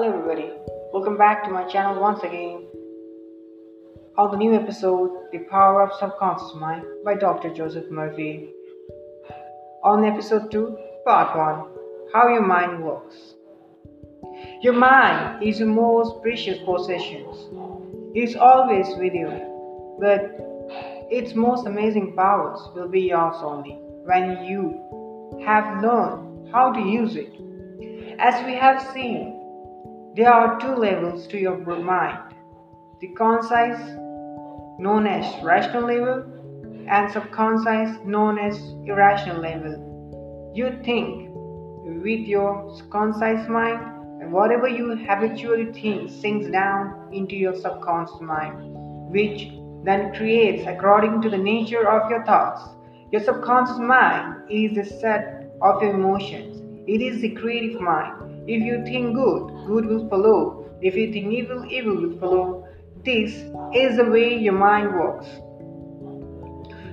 Hello, everybody. Welcome back to my channel once again. On the new episode, The Power of Subconscious Mind by Dr. Joseph Murphy. On episode 2, part 1 How Your Mind Works. Your mind is your most precious possession. It is always with you, but its most amazing powers will be yours only when you have learned how to use it. As we have seen, there are two levels to your mind the conscious, known as rational level, and subconscious, known as irrational level. You think with your conscious mind, and whatever you habitually think sinks down into your subconscious mind, which then creates according to the nature of your thoughts. Your subconscious mind is the set of emotions, it is the creative mind if you think good, good will follow. If you think evil, evil will follow. This is the way your mind works.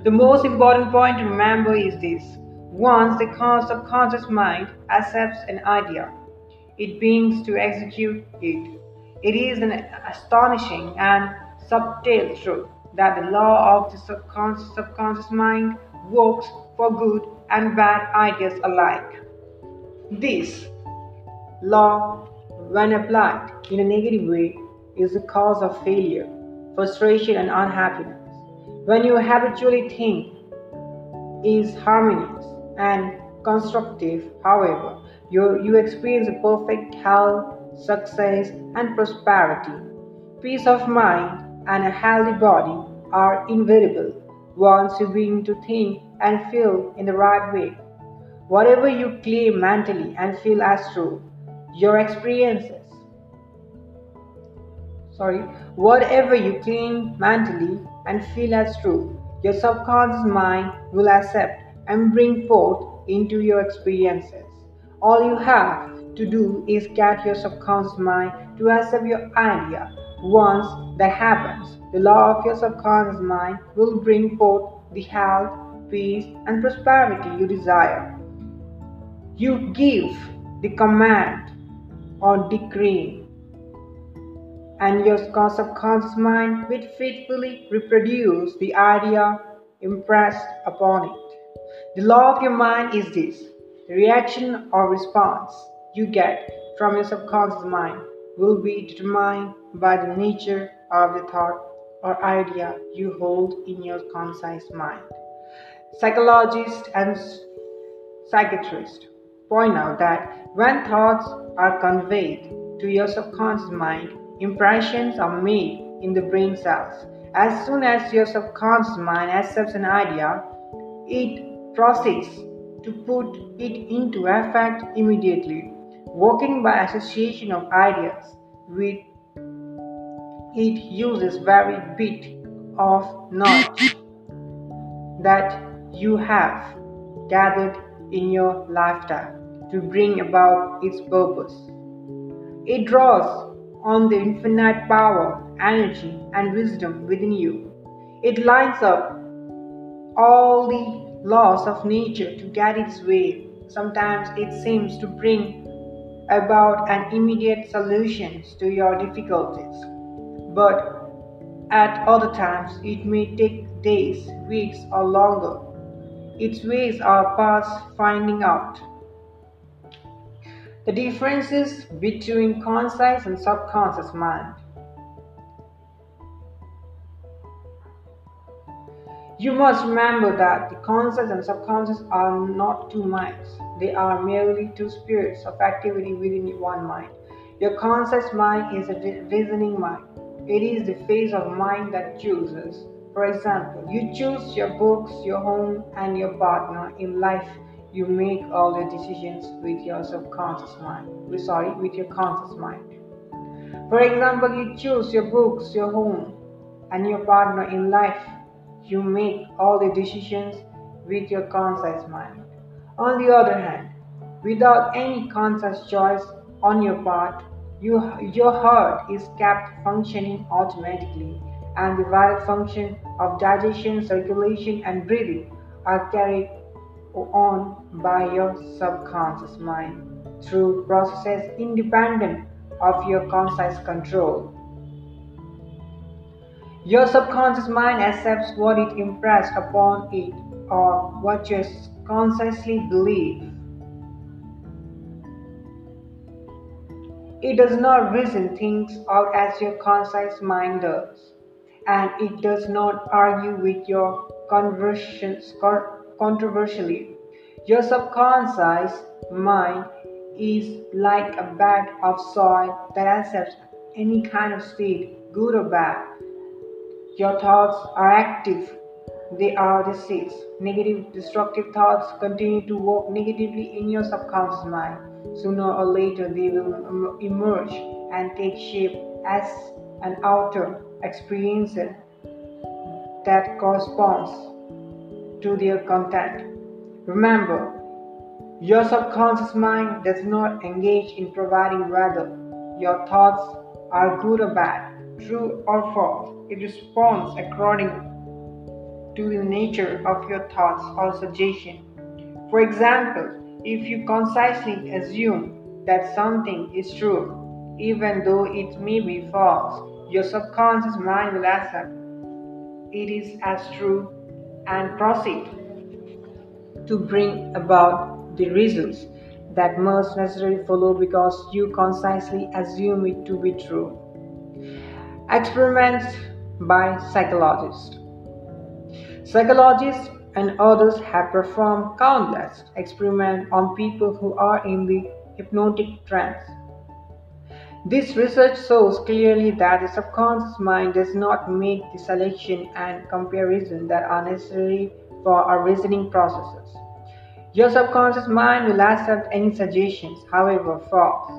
The most important point to remember is this once the subconscious mind accepts an idea, it begins to execute it. It is an astonishing and subtle truth that the law of the subconscious, subconscious mind works for good and bad ideas alike. This Law, when applied in a negative way, is the cause of failure, frustration, and unhappiness. When you habitually think is harmonious and constructive, however, you, you experience perfect health, success, and prosperity. Peace of mind and a healthy body are inevitable once you begin to think and feel in the right way. Whatever you claim mentally and feel as true your experiences. Sorry, whatever you claim mentally and feel as true, your subconscious mind will accept and bring forth into your experiences. All you have to do is get your subconscious mind to accept your idea. Once that happens, the law of your subconscious mind will bring forth the health, peace, and prosperity you desire. You give the command or decree, and your subconscious mind will faithfully reproduce the idea impressed upon it. The law of your mind is this the reaction or response you get from your subconscious mind will be determined by the nature of the thought or idea you hold in your conscious mind. Psychologists and psychiatrists point out that when thoughts are conveyed to your subconscious mind, impressions are made in the brain cells. As soon as your subconscious mind accepts an idea, it proceeds to put it into effect immediately, working by association of ideas with it uses very bit of knowledge that you have gathered in your lifetime to bring about its purpose. It draws on the infinite power, energy, and wisdom within you. It lines up all the laws of nature to get its way. Sometimes it seems to bring about an immediate solution to your difficulties, but at other times it may take days, weeks, or longer its ways are past finding out. The differences between conscious and subconscious mind. You must remember that the conscious and subconscious are not two minds. They are merely two spirits of activity within one mind. Your conscious mind is a reasoning mind. It is the phase of mind that chooses for example, you choose your books, your home, and your partner in life. You make all the decisions with your subconscious mind. Sorry, with your conscious mind. For example, you choose your books, your home, and your partner in life. You make all the decisions with your conscious mind. On the other hand, without any conscious choice on your part, you, your heart is kept functioning automatically and the vital function of digestion, circulation, and breathing are carried on by your subconscious mind through processes independent of your conscious control. Your subconscious mind accepts what it impressed upon it or what you consciously believe. It does not reason things out as your conscious mind does, and it does not argue with your conversions controversially. Your subconscious mind is like a bed of soil that accepts any kind of seed, good or bad. Your thoughts are active, they are the seeds. Negative, destructive thoughts continue to work negatively in your subconscious mind. Sooner or later, they will emerge and take shape as an outer experience that corresponds to their content. Remember, your subconscious mind does not engage in providing whether your thoughts are good or bad, true or false. It responds according to the nature of your thoughts or suggestion. For example, if you concisely assume that something is true, even though it may be false, your subconscious mind will accept it is as true and proceed to bring about the results that must necessarily follow because you concisely assume it to be true. Experiments by psychologists. Psychologists and others have performed countless experiments on people who are in the hypnotic trance. This research shows clearly that the subconscious mind does not make the selection and comparison that are necessary for our reasoning processes. Your subconscious mind will accept any suggestions, however false.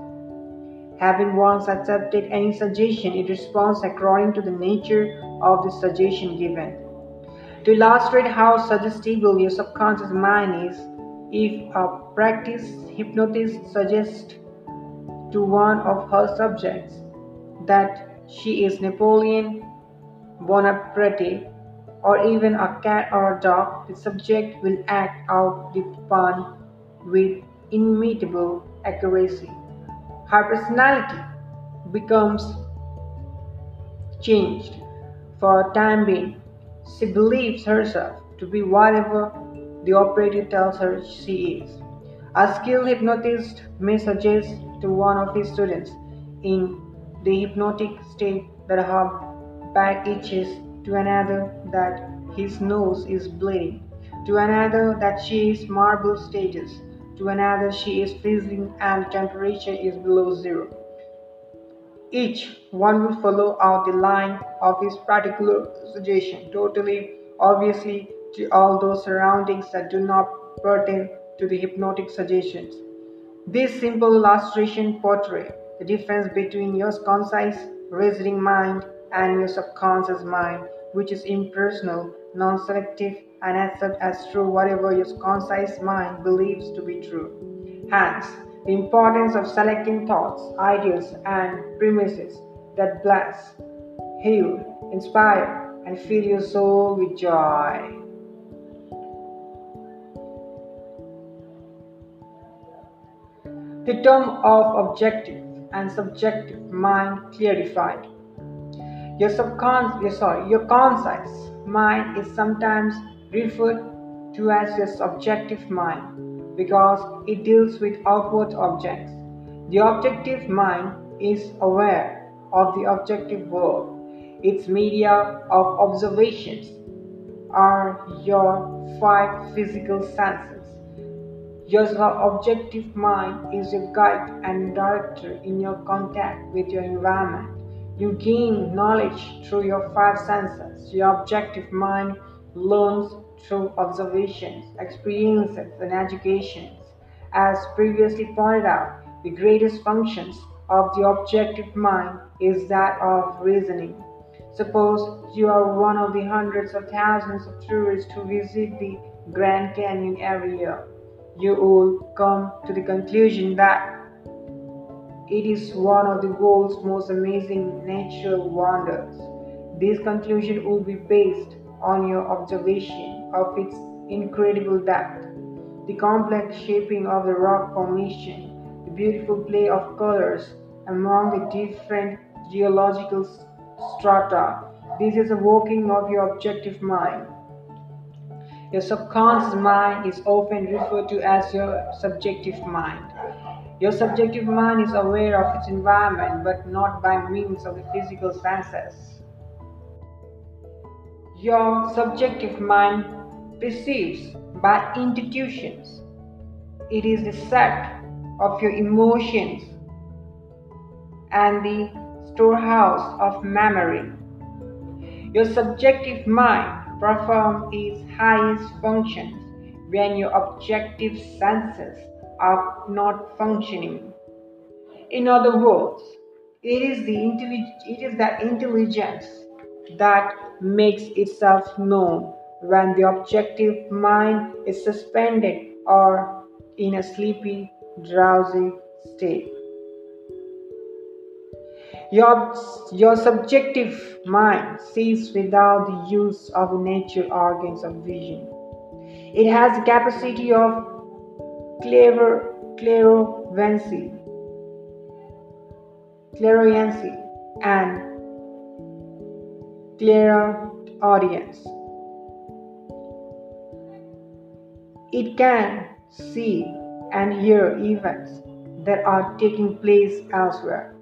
Having once accepted any suggestion, it responds according to the nature of the suggestion given. To illustrate how suggestible your subconscious mind is, if a practice hypnotist suggests to one of her subjects that she is Napoleon Bonaparte, or even a cat or a dog, the subject will act out the pun with inimitable accuracy. Her personality becomes changed for a time being. She believes herself to be whatever the operator tells her she is. A skilled hypnotist may suggest to one of his students in the hypnotic state that her back itches to another that his nose is bleeding, to another that she is marble status, to another she is freezing and temperature is below zero. Each one will follow out the line of his particular suggestion, totally obviously to all those surroundings that do not pertain to the hypnotic suggestions. This simple illustration portrays the difference between your concise reasoning mind and your subconscious mind which is impersonal, non-selective, and accepts as true whatever your concise mind believes to be true. Hence, the importance of selecting thoughts, ideas, and premises that bless, heal, inspire, and fill your soul with joy. The term of objective and subjective mind clarified. Your subconscious, sorry, your conscious mind is sometimes referred to as your subjective mind because it deals with outward objects. The objective mind is aware of the objective world. Its media of observations are your five physical senses. Your objective mind is your guide and director in your contact with your environment. You gain knowledge through your five senses. Your objective mind learns through observations, experiences, and educations. As previously pointed out, the greatest functions of the objective mind is that of reasoning. Suppose you are one of the hundreds of thousands of tourists who visit the Grand Canyon every year. You will come to the conclusion that it is one of the world's most amazing natural wonders. This conclusion will be based on your observation of its incredible depth, the complex shaping of the rock formation, the beautiful play of colors among the different geological strata. This is a working of your objective mind. Your subconscious mind is often referred to as your subjective mind. Your subjective mind is aware of its environment but not by means of the physical senses. Your subjective mind perceives by intuitions. It is the set of your emotions and the storehouse of memory. Your subjective mind performs its highest functions when your objective senses are not functioning. In other words, it is the it is that intelligence that makes itself known when the objective mind is suspended or in a sleepy, drowsy state. Your, your subjective mind sees without the use of natural organs of vision. It has the capacity of clever clairvoyancy, clairvoyancy and clairaudience. It can see and hear events that are taking place elsewhere.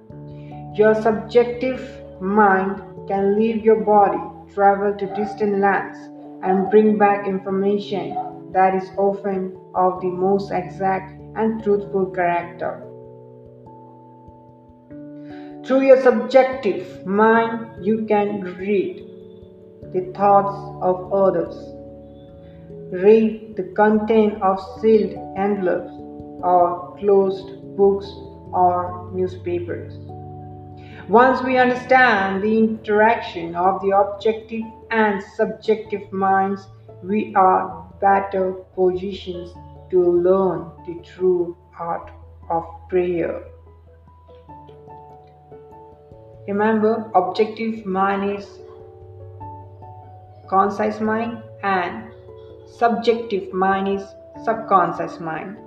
Your subjective mind can leave your body, travel to distant lands, and bring back information that is often of the most exact and truthful character. Through your subjective mind, you can read the thoughts of others, read the content of sealed envelopes or closed books or newspapers. Once we understand the interaction of the objective and subjective minds, we are better positioned to learn the true art of prayer. Remember, objective mind is conscious mind and subjective mind is subconscious mind.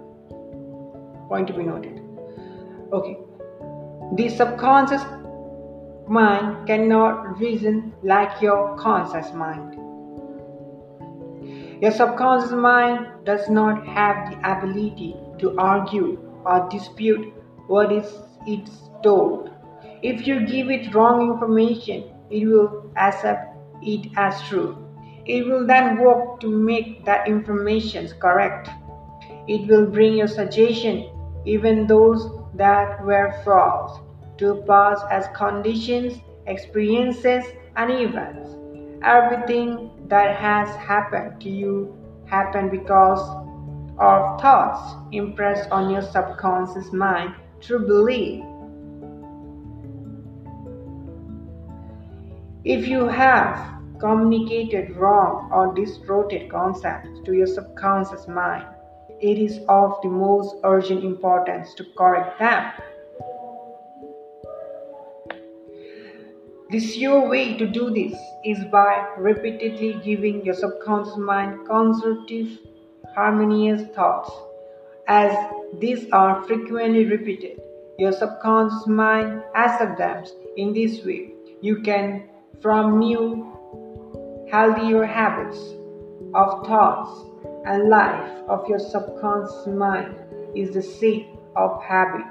Point to be noted. Okay. The subconscious mind cannot reason like your conscious mind. Your subconscious mind does not have the ability to argue or dispute what is it's told. If you give it wrong information, it will accept it as true. It will then work to make that information correct. It will bring your suggestion, even those that were false, to pass as conditions, experiences, and events. Everything that has happened to you happened because of thoughts impressed on your subconscious mind through belief. If you have communicated wrong or distorted concepts to your subconscious mind, it is of the most urgent importance to correct them. The sure way to do this is by repeatedly giving your subconscious mind constructive, harmonious thoughts. As these are frequently repeated, your subconscious mind accepts them in this way. You can form new, healthier habits of thoughts and life of your subconscious mind is the seat of habit.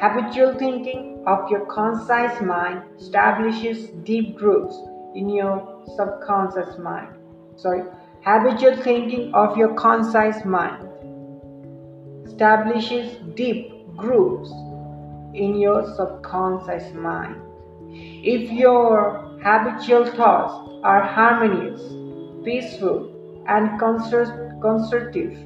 Habitual thinking of your conscious mind establishes deep grooves in your subconscious mind. Sorry, habitual thinking of your conscious mind establishes deep grooves in your subconscious mind. If your habitual thoughts are harmonious, peaceful, and constructive,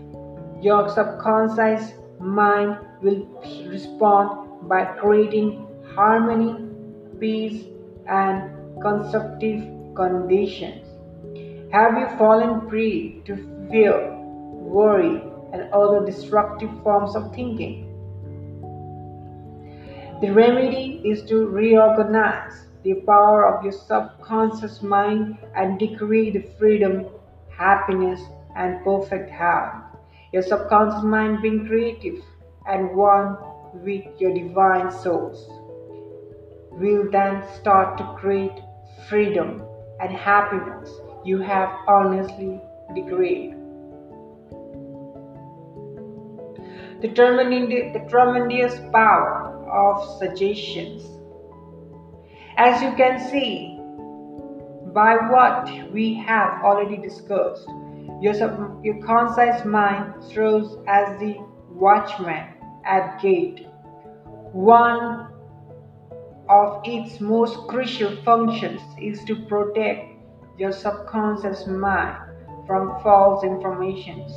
your subconscious mind will respond by creating harmony, peace, and constructive conditions. Have you fallen prey to fear, worry, and other destructive forms of thinking? The remedy is to reorganize the power of your subconscious mind and decree the freedom, happiness, and perfect health. Your subconscious mind being creative and one with your divine source will then start to create freedom and happiness you have honestly degraded. The, the tremendous power of suggestions. As you can see, by what we have already discussed, your, your concise mind serves as the watchman at gate. One of its most crucial functions is to protect your subconscious mind from false informations.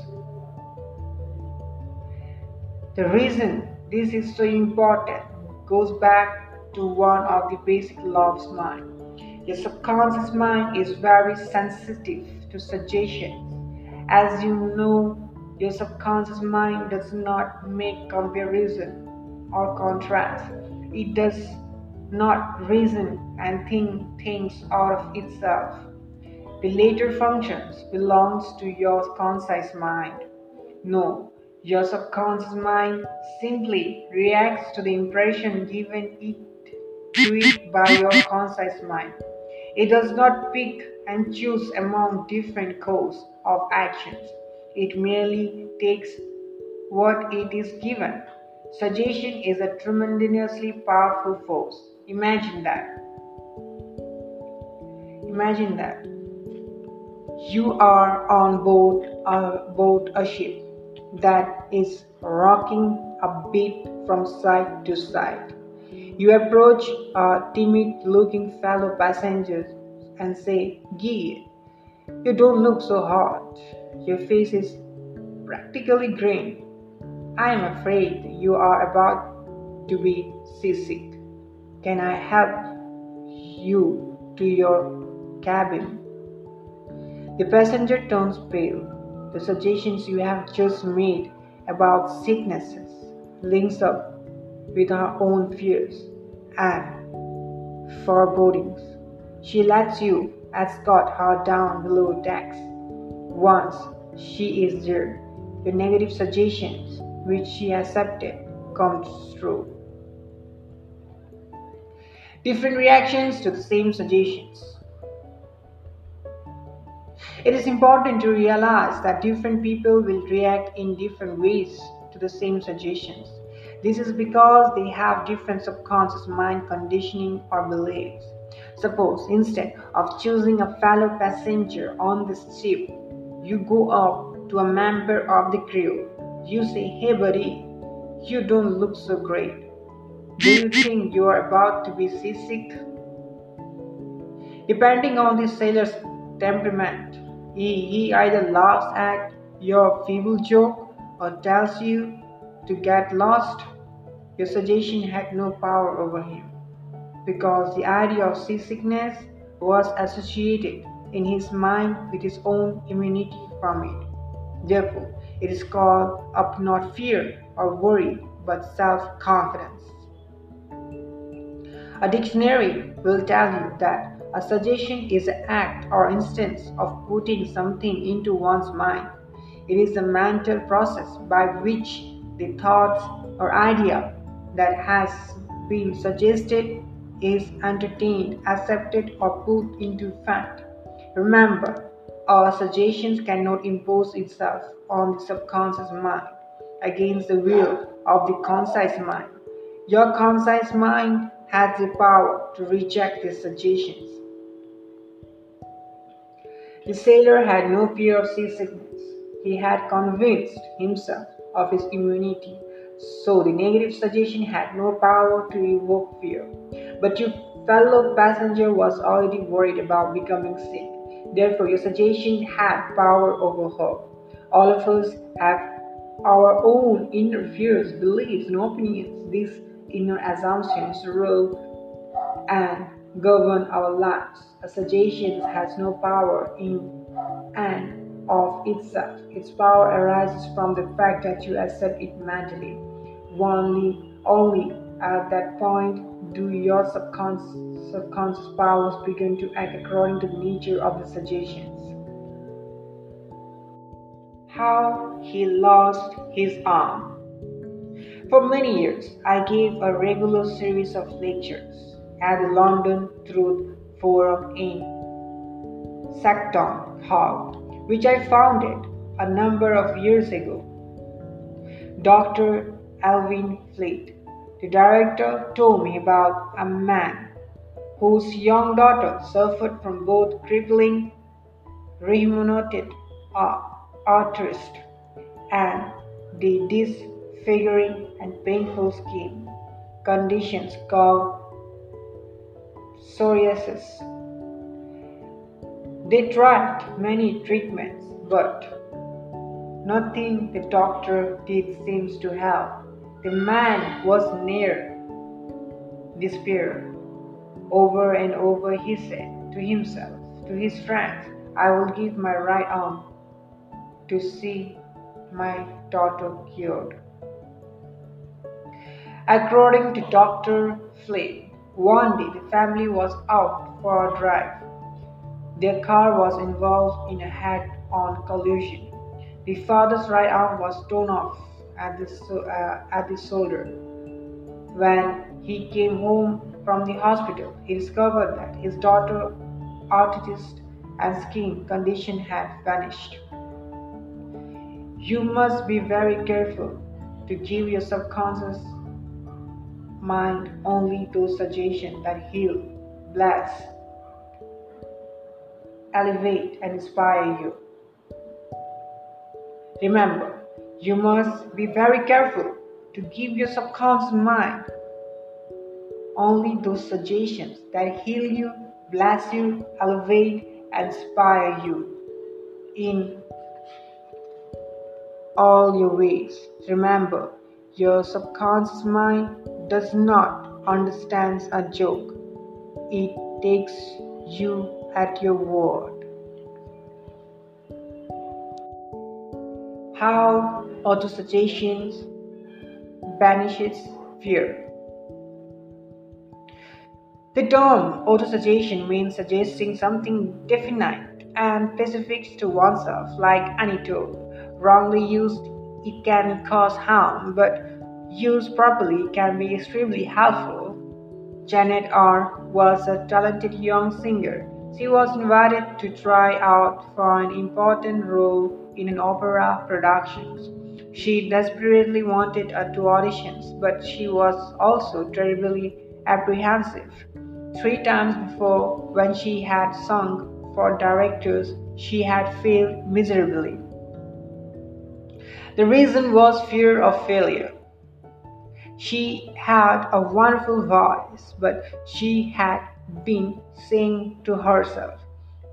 The reason this is so important goes back to one of the basic laws of mind. Your subconscious mind is very sensitive to suggestions. As you know, your subconscious mind does not make comparison or contrast. It does not reason and think things out of itself. The later functions belongs to your conscious mind. No, your subconscious mind simply reacts to the impression given it to it by your conscious mind. It does not pick and choose among different courses of actions. It merely takes what it is given. Suggestion is a tremendously powerful force. Imagine that. Imagine that. You are on board a board a ship that is rocking a bit from side to side. You approach a timid looking fellow passenger and say, Gee, you don't look so hot. Your face is practically green. I am afraid you are about to be seasick. Can I help you to your cabin? The passenger turns pale. The suggestions you have just made about sicknesses links up with her own fears and forebodings. She lets you escort her down below decks. Once she is there, the negative suggestions which she accepted comes true different reactions to the same suggestions. It is important to realize that different people will react in different ways to the same suggestions. This is because they have different subconscious mind conditioning or beliefs. Suppose instead of choosing a fellow passenger on this ship, you go up to a member of the crew. You say, Hey buddy, you don't look so great. Do you think you are about to be seasick? Depending on the sailor's temperament, he, he either laughs at your feeble joke or tells you to get lost. Your suggestion had no power over him because the idea of seasickness was associated in his mind with his own immunity from it. Therefore, it is called up not fear or worry but self confidence. A dictionary will tell you that a suggestion is an act or instance of putting something into one's mind. It is a mental process by which the thought or idea that has been suggested is entertained, accepted, or put into fact. Remember, our suggestions cannot impose itself on the subconscious mind against the will of the conscious mind. Your conscious mind has the power to reject these suggestions. The sailor had no fear of seasickness. He had convinced himself of his immunity, so the negative suggestion had no power to evoke fear. But your fellow passenger was already worried about becoming sick. Therefore, your suggestion had power over her. All of us have our own inner fears, beliefs, and opinions. These inner assumptions rule and govern our lives. A suggestion has no power in and of itself. Its power arises from the fact that you accept it mentally. Only, only at that point do your subconscious, subconscious powers begin to act according to the nature of the suggestions. How he lost his arm. For many years, I gave a regular series of lectures at the London Truth Forum in Caxton Hall, which I founded a number of years ago. Dr. Alvin Fleet, the director, told me about a man whose young daughter suffered from both crippling rheumatoid arthritis and the disfiguring and painful skin conditions called psoriasis. They tried many treatments, but nothing the doctor did seems to help. The man was near despair. Over and over he said to himself, to his friends, I will give my right arm to see my daughter cured. According to Dr. Flay, one day the family was out for a drive. Their car was involved in a head on collision. The father's right arm was torn off at the, uh, at the shoulder. When he came home from the hospital, he discovered that his daughter's arthritis and skin condition had vanished. You must be very careful to give your subconscious mind only those suggestions that heal, bless, elevate, and inspire you. Remember, you must be very careful to give your subconscious mind only those suggestions that heal you, bless you, elevate, and inspire you in all your ways. Remember, your subconscious mind does not understand a joke. It takes you at your word. How autosuggestions banishes fear. The term autosuggestion means suggesting something definite and specific to oneself, like anecdote wrongly used, it can cause harm, but used properly can be extremely helpful. Janet R. was a talented young singer. She was invited to try out for an important role in an opera production. She desperately wanted to auditions, but she was also terribly apprehensive. Three times before, when she had sung for directors, she had failed miserably. The reason was fear of failure. She had a wonderful voice, but she had been saying to herself,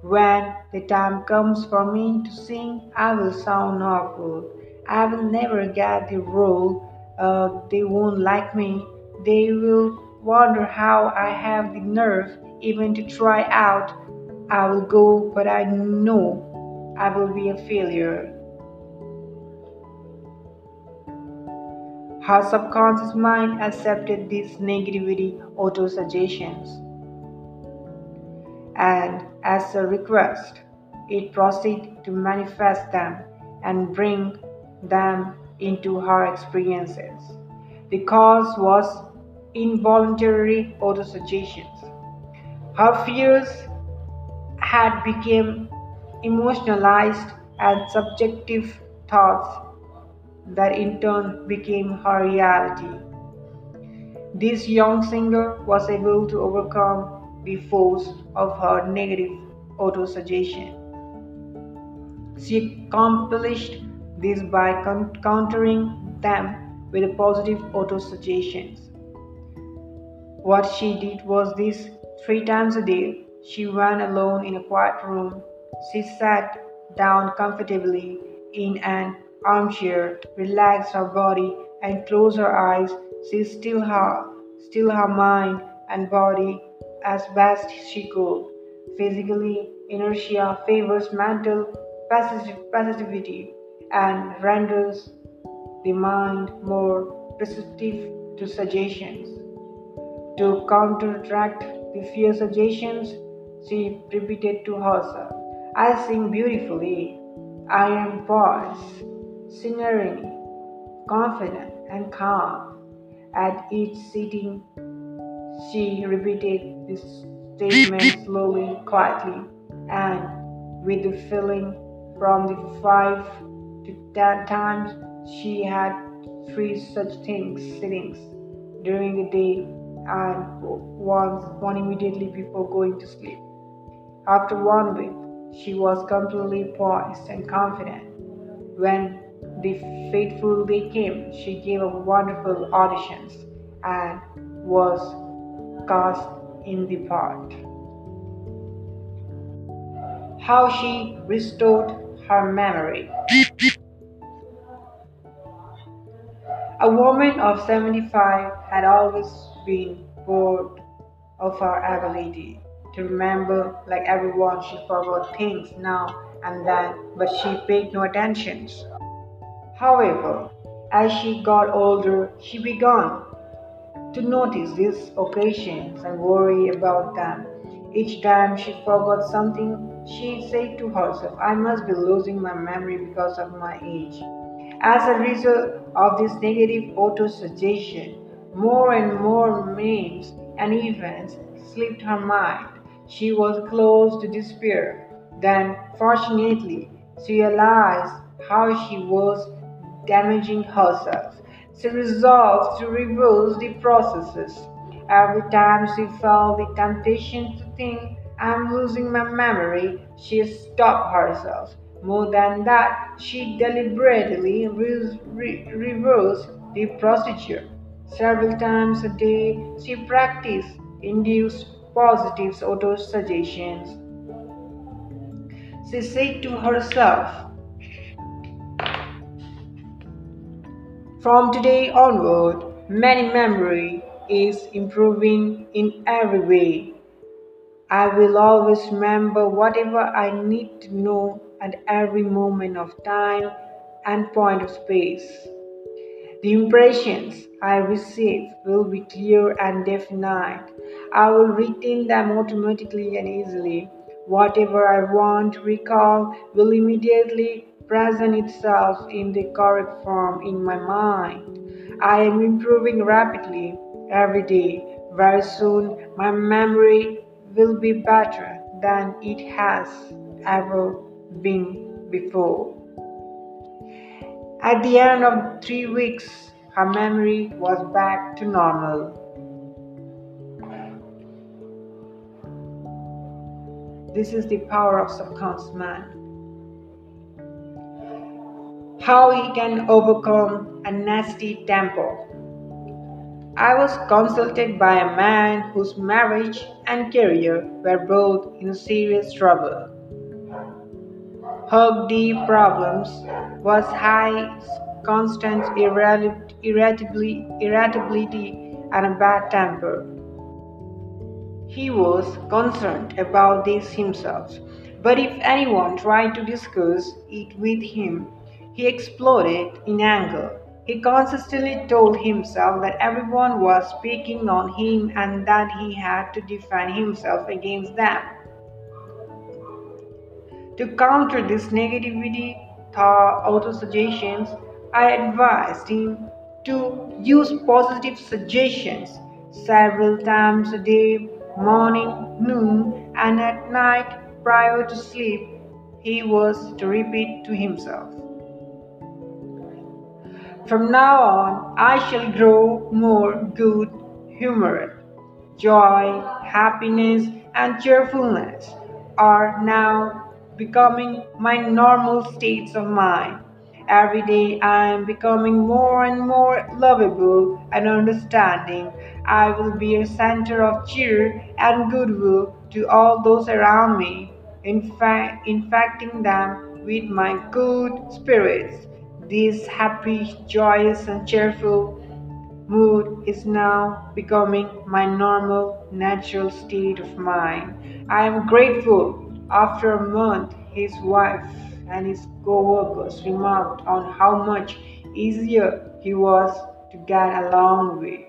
When the time comes for me to sing, I will sound awful. I will never get the role. Uh, they won't like me. They will wonder how I have the nerve even to try out. I will go, but I know I will be a failure. Her subconscious mind accepted these negativity autosuggestions. And as a request, it proceeded to manifest them and bring them into her experiences. The cause was involuntary autosuggestions. Her fears had become emotionalized and subjective thoughts that in turn became her reality. This young singer was able to overcome the force of her negative autosuggestion. She accomplished this by countering them with positive autosuggestions. What she did was this three times a day. She went alone in a quiet room. She sat down comfortably in an armchair, relaxed her body, and closed her eyes. She still her, still her mind and body as best she could. Physically, inertia favors mental passivity and renders the mind more receptive to suggestions. To counteract the fear suggestions, she repeated to herself, I sing beautifully. I am voice. Signorini, confident and calm. At each sitting, she repeated this statement slowly, quietly, and with the feeling from the five to ten times she had three such things sittings during the day and once one immediately before going to sleep. After one week, she was completely poised and confident. When the fateful day came, she gave a wonderful auditions and was cast in the part. How she restored her memory. A woman of 75 had always been bored of her ability to remember like everyone. She forgot things now and then, but she paid no attention. However, as she got older, she began to notice these occasions and worry about them. Each time she forgot something, she said to herself, I must be losing my memory because of my age. As a result of this negative auto-suggestion, more and more names and events slipped her mind. She was close to despair. Then, fortunately, she realized how she was damaging herself. She resolved to reverse the processes. Every time she felt the temptation to think, I'm losing my memory, she stopped herself. More than that, she deliberately re- re- reversed the procedure. Several times a day, she practiced induced positive auto suggestions. She said to herself, From today onward, my memory is improving in every way. I will always remember whatever I need to know at every moment of time and point of space. The impressions I receive will be clear and definite. I will retain them automatically and easily. Whatever I want to recall will immediately present itself in the correct form in my mind. I am improving rapidly every day. Very soon, my memory will be better than it has ever been before. At the end of three weeks, her memory was back to normal. This is the power of subconscious mind. How he can overcome a nasty temper. I was consulted by a man whose marriage and career were both in serious trouble. Her deep problems was high constant irritability, irritability and a bad temper. He was concerned about this himself, but if anyone tried to discuss it with him, he exploded in anger. He consistently told himself that everyone was speaking on him and that he had to defend himself against them. To counter this negativity, thought auto-suggestions, I advised him to use positive suggestions several times a day, morning, noon, and at night prior to sleep. He was to repeat to himself. From now on, I shall grow more good humored. Joy, happiness, and cheerfulness are now becoming my normal states of mind. Every day I am becoming more and more lovable and understanding. I will be a center of cheer and goodwill to all those around me, infecting them with my good spirits. This happy, joyous, and cheerful mood is now becoming my normal, natural state of mind. I am grateful after a month, his wife and his co-workers remarked on how much easier he was to get along with.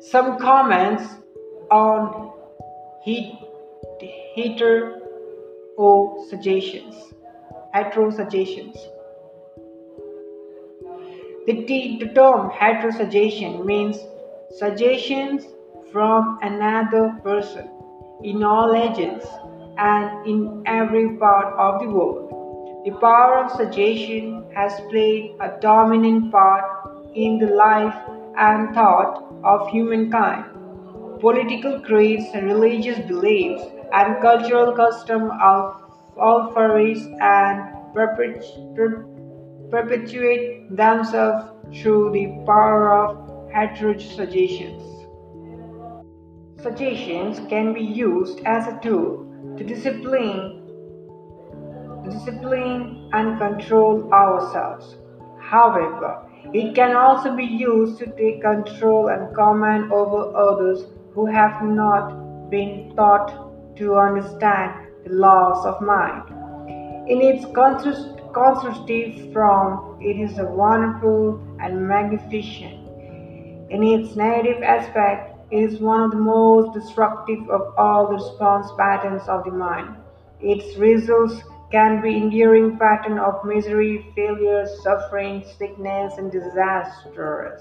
Some comments on heat, heater or suggestions. heterosuggestions. The, t- the term heterosuggestion means suggestions from another person in all ages and in every part of the world. The power of suggestion has played a dominant part in the life and thought of humankind. Political creeds, and religious beliefs, and cultural custom of all flourish and perpetuate themselves through the power of heterosuggestions. Suggestions can be used as a tool to discipline, discipline and control ourselves. However, it can also be used to take control and command over others who have not been taught to understand the laws of mind. In its constructive form, it is a wonderful and magnificent. In its negative aspect, it is one of the most destructive of all the response patterns of the mind. Its results can be enduring pattern of misery, failure, suffering, sickness, and disasters.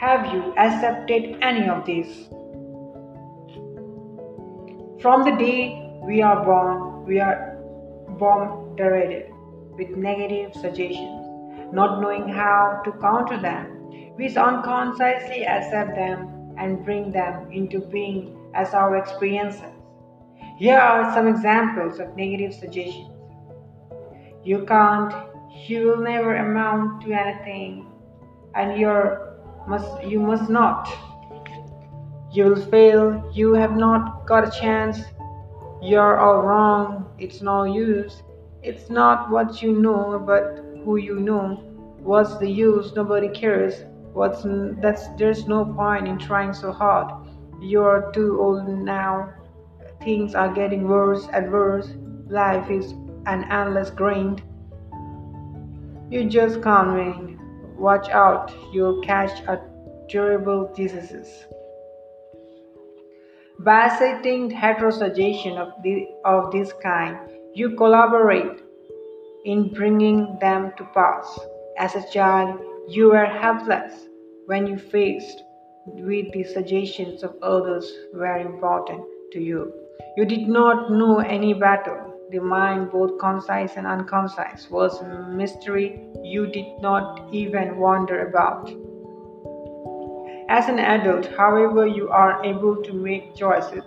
Have you accepted any of these? From the day we are born, we are bombarded with negative suggestions, not knowing how to counter them. We unconsciously accept them and bring them into being as our experiences. Here are some examples of negative suggestions. You can't, you will never amount to anything, and you're must you must not. You will fail, you have not got a chance, you're all wrong, it's no use. It's not what you know, but who you know. What's the use? Nobody cares. What's that's there's no point in trying so hard. You're too old now. Things are getting worse and worse. Life is an endless grind. You just can't win. Watch out, you'll catch a terrible diseases. By setting heterosuggestion of, of this kind, you collaborate in bringing them to pass. As a child, you were helpless when you faced with the suggestions of others were important to you. You did not know any better. The mind, both concise and unconcise, was a mystery you did not even wonder about. As an adult, however, you are able to make choices.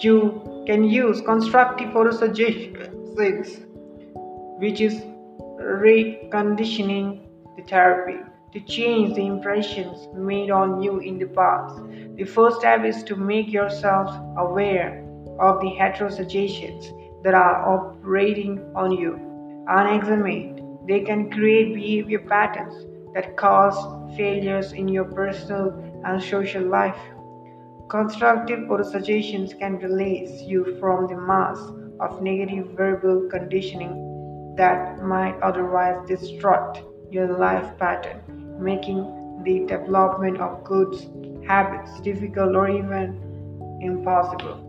You can use constructive autosuggestions, which is reconditioning the therapy to change the impressions made on you in the past. The first step is to make yourself aware of the heterosuggestions that are operating on you. Unexamined, they can create behavior patterns that cause failures in your personal and social life. Constructive autosuggestions can release you from the mass of negative verbal conditioning that might otherwise distort your life pattern, making the development of good habits difficult or even impossible.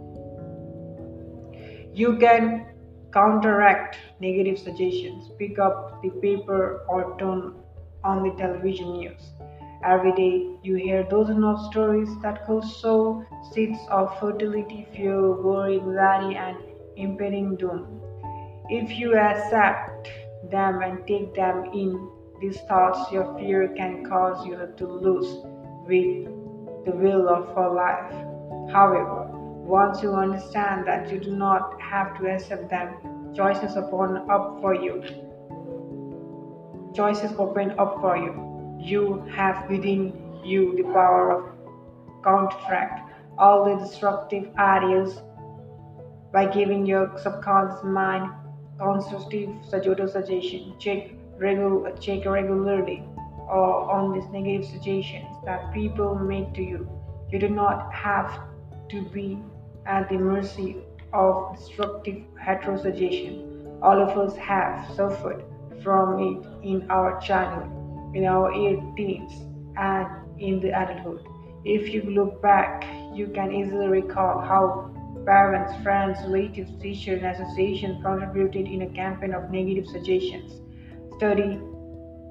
You can counteract negative suggestions, pick up the paper or turn on the television news. Every day you hear dozens of stories that could sow seeds of fertility, fear, worry, anxiety, and impending doom. If you accept them and take them in, these thoughts, your fear can cause you to lose with the will of for life. However, once you understand that you do not have to accept them, choices open up for you. Choices open up for you you have within you the power of counteract all the destructive ideas by giving your subconscious mind constructive suggestion. Check, regular, check regularly or on these negative suggestions that people make to you. You do not have to be at the mercy of destructive heterosuggestion. All of us have suffered from it in our childhood in our teens and in the adulthood. If you look back, you can easily recall how parents, friends, relatives, teachers, and associations contributed in a campaign of negative suggestions. Study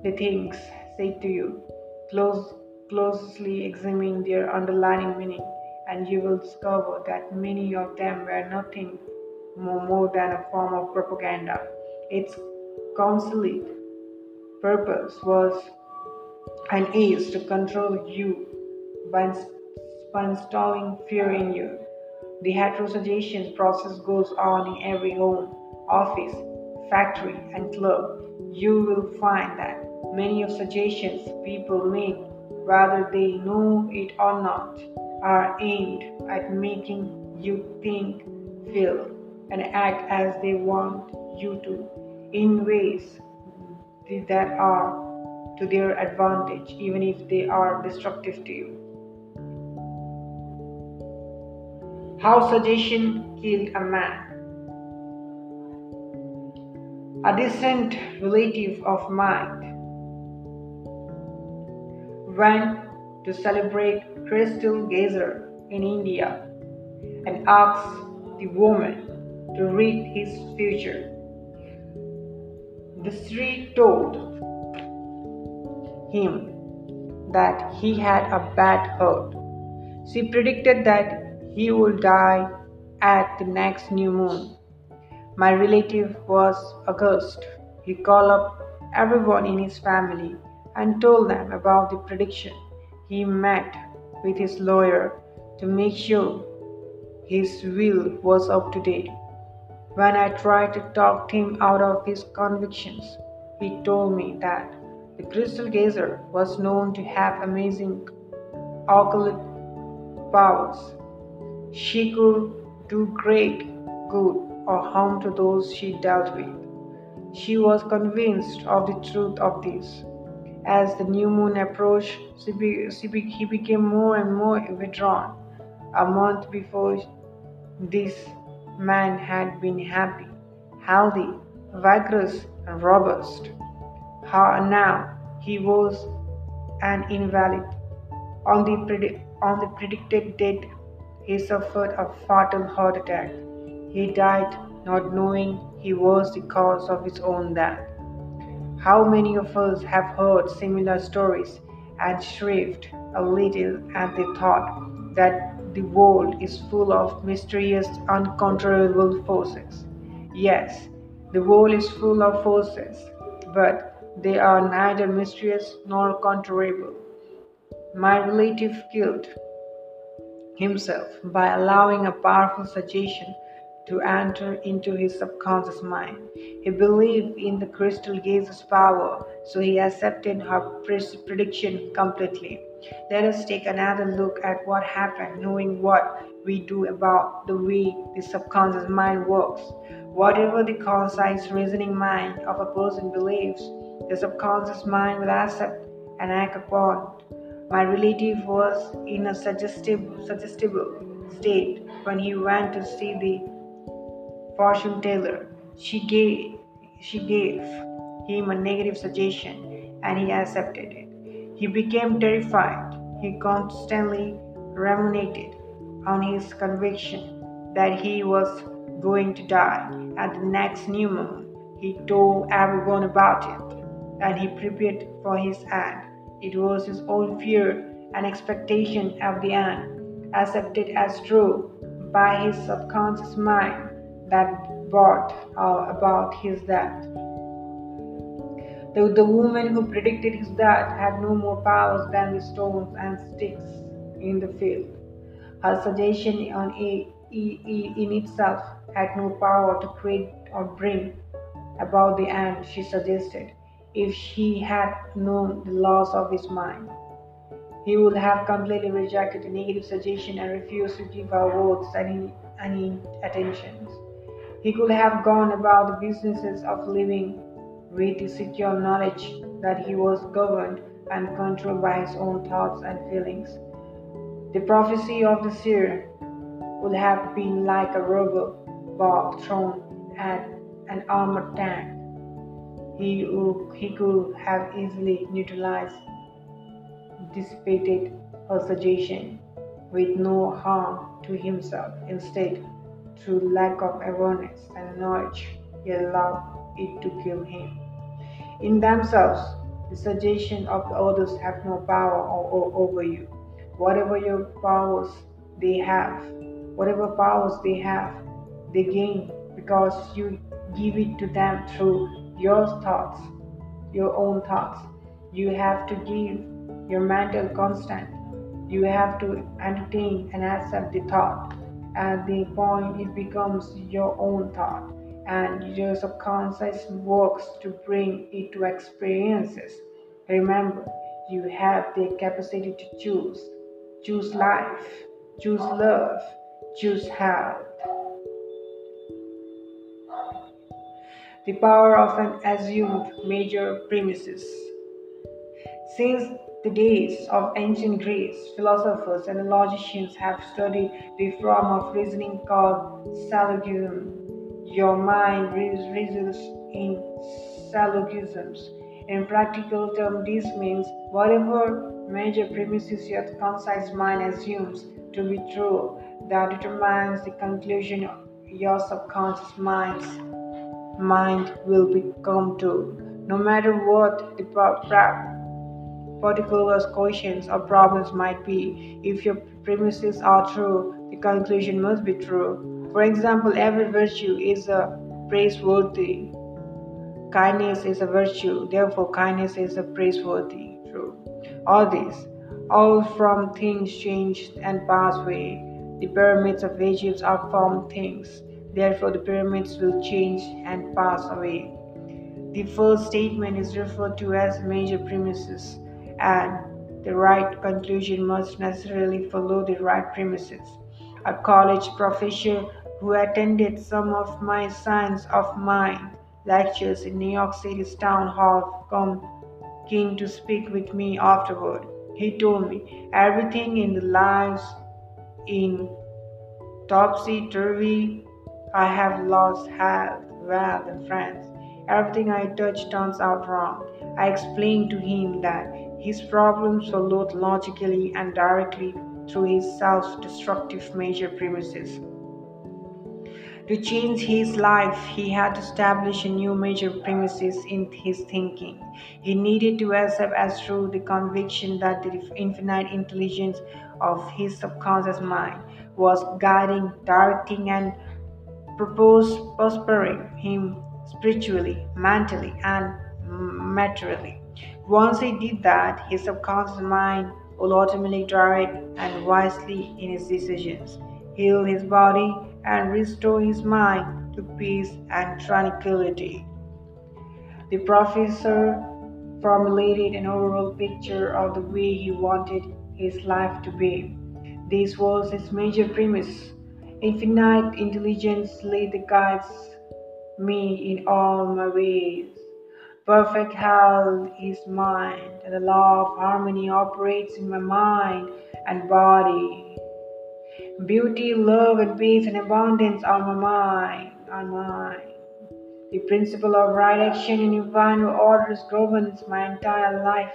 the things said to you. Close, closely examine their underlying meaning, and you will discover that many of them were nothing more, than a form of propaganda. Its concealed purpose was and is to control you by, by installing fear in you. The heterosuggestion process goes on in every home, office, factory, and club. You will find that many of suggestions people make, whether they know it or not, are aimed at making you think, feel, and act as they want you to in ways that are to their advantage, even if they are destructive to you. How suggestion killed a man. A distant relative of mine went to celebrate Crystal Gazer in India and asked the woman to read his future. The Sri told him that he had a bad heart. She predicted that he would die at the next new moon. My relative was aghast. He called up everyone in his family and told them about the prediction. He met with his lawyer to make sure his will was up to date. When I tried to talk him out of his convictions, he told me that the crystal gazer was known to have amazing occult powers. She could do great good or harm to those she dealt with. She was convinced of the truth of this. As the new moon approached, she be, she be, he became more and more withdrawn. A month before this man had been happy, healthy, vigorous, and robust. How now he was an invalid. On the, on the predicted date, he suffered a fatal heart attack. He died not knowing he was the cause of his own death. How many of us have heard similar stories and shrieked a little at the thought that the world is full of mysterious, uncontrollable forces. Yes, the world is full of forces, but they are neither mysterious nor controllable. My relative killed himself by allowing a powerful suggestion to enter into his subconscious mind. He believed in the crystal gazer's power, so he accepted her prediction completely. Let us take another look at what happened, knowing what we do about the way the subconscious mind works. Whatever the concise reasoning mind of a person believes, the subconscious mind will accept and act upon. My relative was in a suggestible, suggestible state when he went to see the fortune teller. She gave, she gave him a negative suggestion and he accepted it. He became terrified. He constantly ruminated on his conviction that he was going to die at the next new moon. He told everyone about it and he prepared for his end. It was his own fear and expectation of the end, accepted as true by his subconscious mind that brought uh, about his death. The, the woman who predicted his death had no more powers than the stones and sticks in the field. Her suggestion on a, in itself had no power to create or bring about the end she suggested. If she had known the laws of his mind, he would have completely rejected the negative suggestion and refused to give her words any, any attention. He could have gone about the businesses of living with the secure knowledge that he was governed and controlled by his own thoughts and feelings. The prophecy of the seer would have been like a rubber ball thrown at an armored tank. He, he could have easily neutralized, dissipated her suggestion with no harm to himself. Instead, through lack of awareness and knowledge, he allowed it to kill him. In themselves, the suggestion of the others have no power over you. Whatever your powers they have, whatever powers they have, they gain because you give it to them through your thoughts, your own thoughts. You have to give your mental constant. You have to entertain and accept the thought. At the point it becomes your own thought, and your subconscious works to bring it to experiences. Remember, you have the capacity to choose. Choose life, choose love, choose health. The power of an assumed major premises. Since the days of ancient Greece, philosophers and logicians have studied the form of reasoning called syllogism. Your mind reasons in syllogisms. In practical terms, this means whatever major premises your concise mind assumes to be true, that determines the conclusion your subconscious mind's mind will become to, no matter what the particular questions or problems might be. If your premises are true, the conclusion must be true. For example, every virtue is a praiseworthy. Kindness is a virtue, therefore, kindness is a praiseworthy. True. All this, all from things changed and pass away. The pyramids of Egypt are from things, therefore, the pyramids will change and pass away. The first statement is referred to as major premises and the right conclusion must necessarily follow the right premises. A college professor who attended some of my science of mind lectures in New York City's town hall come came to speak with me afterward. He told me everything in the lives in topsy turvy. I have lost health, wealth, and friends. Everything I touch turns out wrong. I explained to him that his problems followed logically and directly through his self destructive major premises. To change his life, he had to establish a new major premises in his thinking. He needed to accept as true the conviction that the infinite intelligence of his subconscious mind was guiding, directing, and prospering him spiritually, mentally, and materially. Once he did that, his subconscious mind will ultimately direct and wisely in his decisions, heal his body, and restore his mind to peace and tranquility. The professor formulated an overall picture of the way he wanted his life to be. This was his major premise. Infinite intelligence lead guides me in all my ways. Perfect health is mine, and the law of harmony operates in my mind and body. Beauty, love, and peace and abundance are my mind, are mine. The principle of right action and divine orders governs my entire life.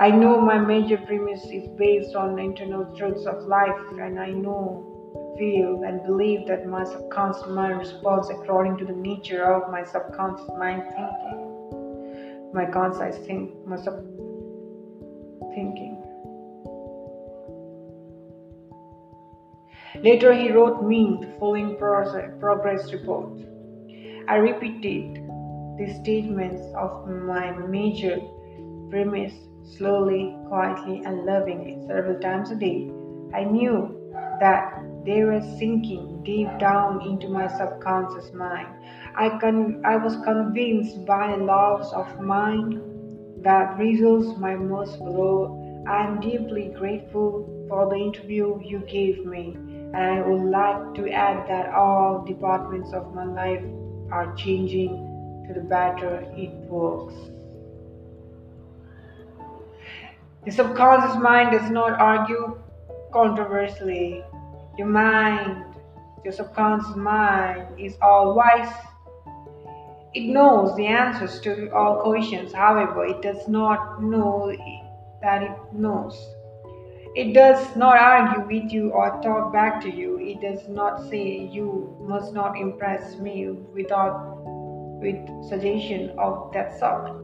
I know my major premise is based on internal truths of life, and I know feel and believe that my subconscious mind responds according to the nature of my subconscious mind thinking. My conscious think, my sub thinking. Later, he wrote me the following progress report. I repeated the statements of my major premise slowly, quietly, and lovingly several times a day. I knew that they were sinking deep down into my subconscious mind. I, con- I was convinced by laws of mind that resolves my most below. I am deeply grateful for the interview you gave me, and I would like to add that all departments of my life are changing to the better it works. The subconscious mind does not argue controversially your mind, your subconscious mind, is all wise. It knows the answers to all questions. However, it does not know that it knows. It does not argue with you or talk back to you. It does not say you must not impress me without with suggestion of that sort.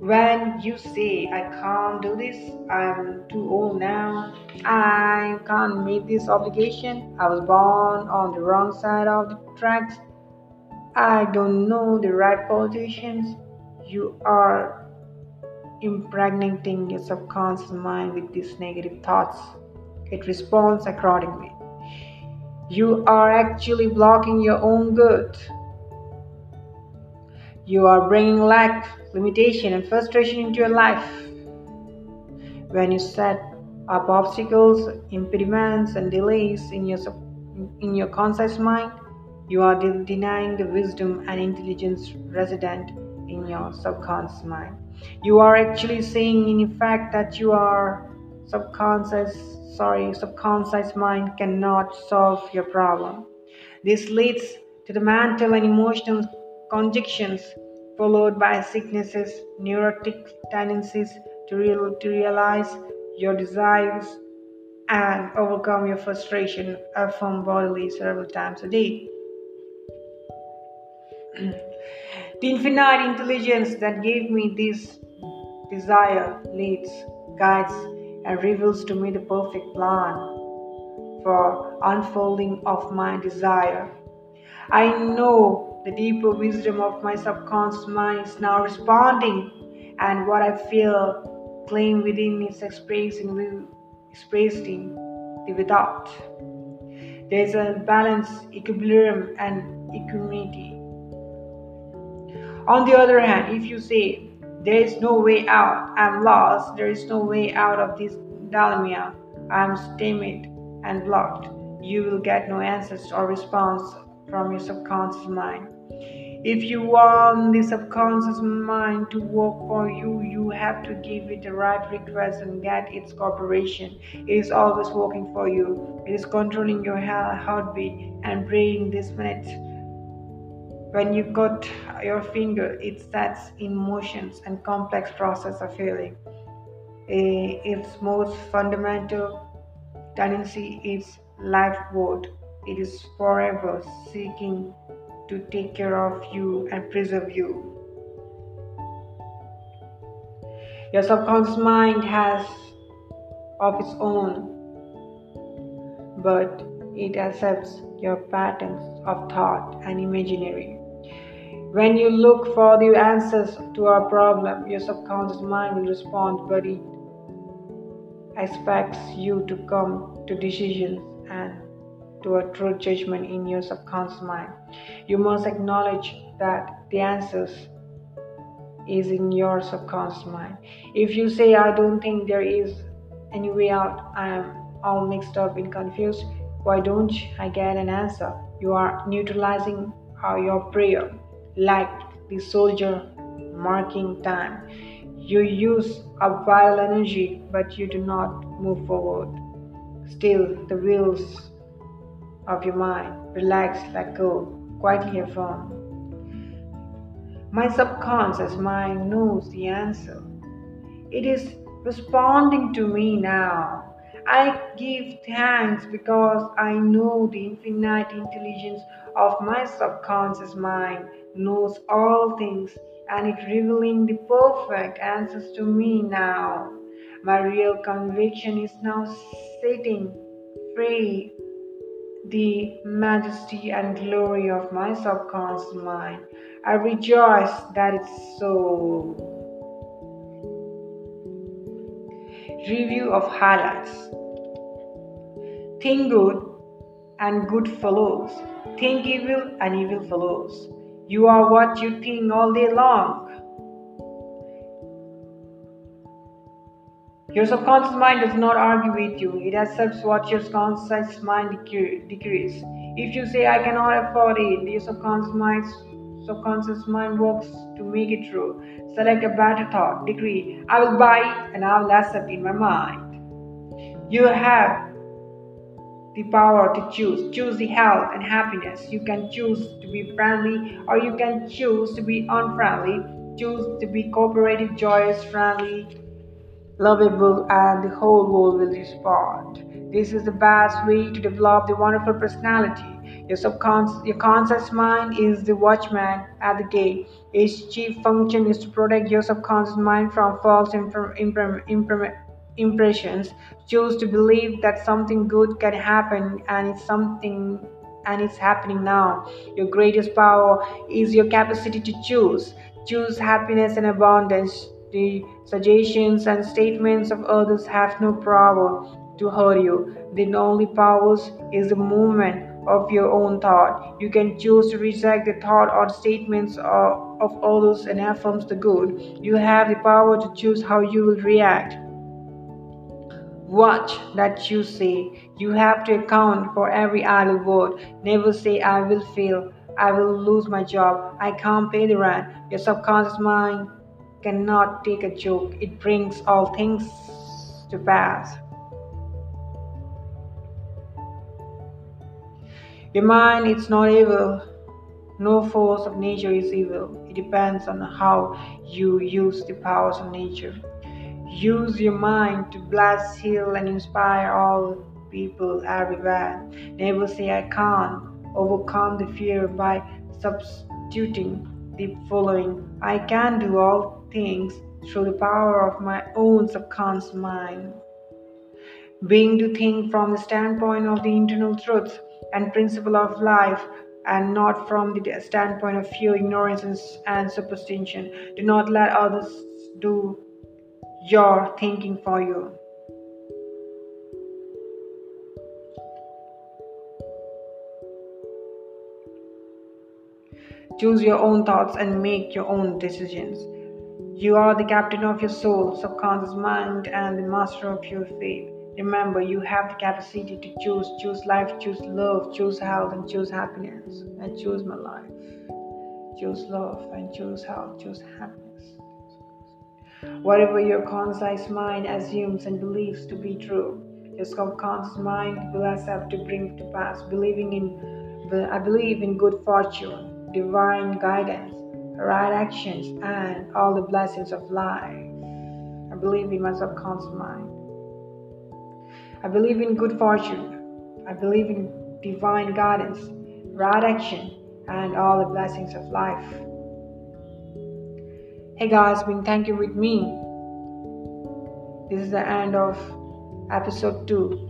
When you say I can't do this, I'm too old now, I can't meet this obligation, I was born on the wrong side of the tracks, I don't know the right politicians, you are impregnating your subconscious mind with these negative thoughts. It responds accordingly. You are actually blocking your own good. You are bringing lack, limitation, and frustration into your life. When you set up obstacles, impediments, and delays in your in your conscious mind, you are de- denying the wisdom and intelligence resident in your subconscious mind. You are actually saying, in effect, that you are subconscious. Sorry, subconscious mind cannot solve your problem. This leads to the mental and emotional conjunctions, followed by sicknesses, neurotic tendencies to, real, to realize your desires and overcome your frustration uh, affirm bodily several times a day. the infinite intelligence that gave me this desire leads, guides, and reveals to me the perfect plan for unfolding of my desire. I know the deeper wisdom of my subconscious mind is now responding, and what I feel claim within is expressing, expressing the without. There is a balance, equilibrium, and equanimity. On the other hand, if you say, There is no way out, I'm lost, there is no way out of this dilemma, I'm stymied and blocked, you will get no answers or response from your subconscious mind. If you want the subconscious mind to work for you, you have to give it the right request and get its cooperation. It is always working for you. It is controlling your heartbeat and breathing this minute. When you cut your finger, it sets in motions and complex process of healing. Eh, its most fundamental tendency is life worth it is forever seeking to take care of you and preserve you. Your subconscious mind has of its own, but it accepts your patterns of thought and imaginary. When you look for the answers to a problem, your subconscious mind will respond, but it expects you to come to decisions and to a true judgment in your subconscious mind. You must acknowledge that the answers is in your subconscious mind. If you say, I don't think there is any way out, I am all mixed up and confused, why don't I get an answer? You are neutralizing your prayer like the soldier marking time. You use a vital energy, but you do not move forward. Still, the wheels of your mind. Relax, let go, quietly affirm. My subconscious mind knows the answer. It is responding to me now. I give thanks because I know the infinite intelligence of my subconscious mind knows all things and it revealing the perfect answers to me now. My real conviction is now setting free the majesty and glory of my subconscious mind. I rejoice that it's so. Review of highlights Think good and good follows. Think evil and evil follows. You are what you think all day long. Your subconscious mind does not argue with you, it accepts what your conscious mind decrees. If you say, I cannot afford it, your subconscious mind, subconscious mind works to make it true. Select a better thought, decree, I will buy it and I will accept in my mind. You have the power to choose. Choose the health and happiness. You can choose to be friendly or you can choose to be unfriendly. Choose to be cooperative, joyous, friendly, lovable, and the whole world will respond. This is the best way to develop the wonderful personality. Your subconscious, your conscious mind is the watchman at the gate. Its chief function is to protect your subconscious mind from false impressions. Choose to believe that something good can happen, and it's something and it's happening now. Your greatest power is your capacity to choose. Choose happiness and abundance. The suggestions and statements of others have no power to hurt you. The only powers is the movement of your own thought. You can choose to reject the thought or statements of, of others and affirm the good. You have the power to choose how you will react. Watch that you say. You have to account for every idle word. Never say, I will fail. I will lose my job. I can't pay the rent. Your subconscious mind cannot take a joke. It brings all things to pass. Your mind is not evil. No force of nature is evil. It depends on how you use the powers of nature. Use your mind to bless, heal, and inspire all people everywhere. Never say, I can't. Overcome the fear by substituting the following I can do all things through the power of my own subconscious mind. Being to think from the standpoint of the internal truth and principle of life and not from the standpoint of fear, ignorance, and superstition. Do not let others do your thinking for you. Choose your own thoughts and make your own decisions. You are the captain of your soul, subconscious mind, and the master of your fate. Remember, you have the capacity to choose. Choose life, choose love, choose health, and choose happiness. And choose my life. Choose love and choose health, choose happiness. Whatever your conscious mind assumes and believes to be true, your subconscious mind will accept to bring to pass. Believing in, I believe in good fortune, divine guidance, right actions, and all the blessings of life. I believe in my subconscious mind. I believe in good fortune. I believe in divine guidance, right action, and all the blessings of life. Hey guys, being thank you with me. This is the end of episode 2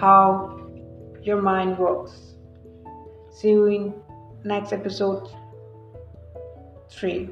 How your mind works. See you in next episode 3.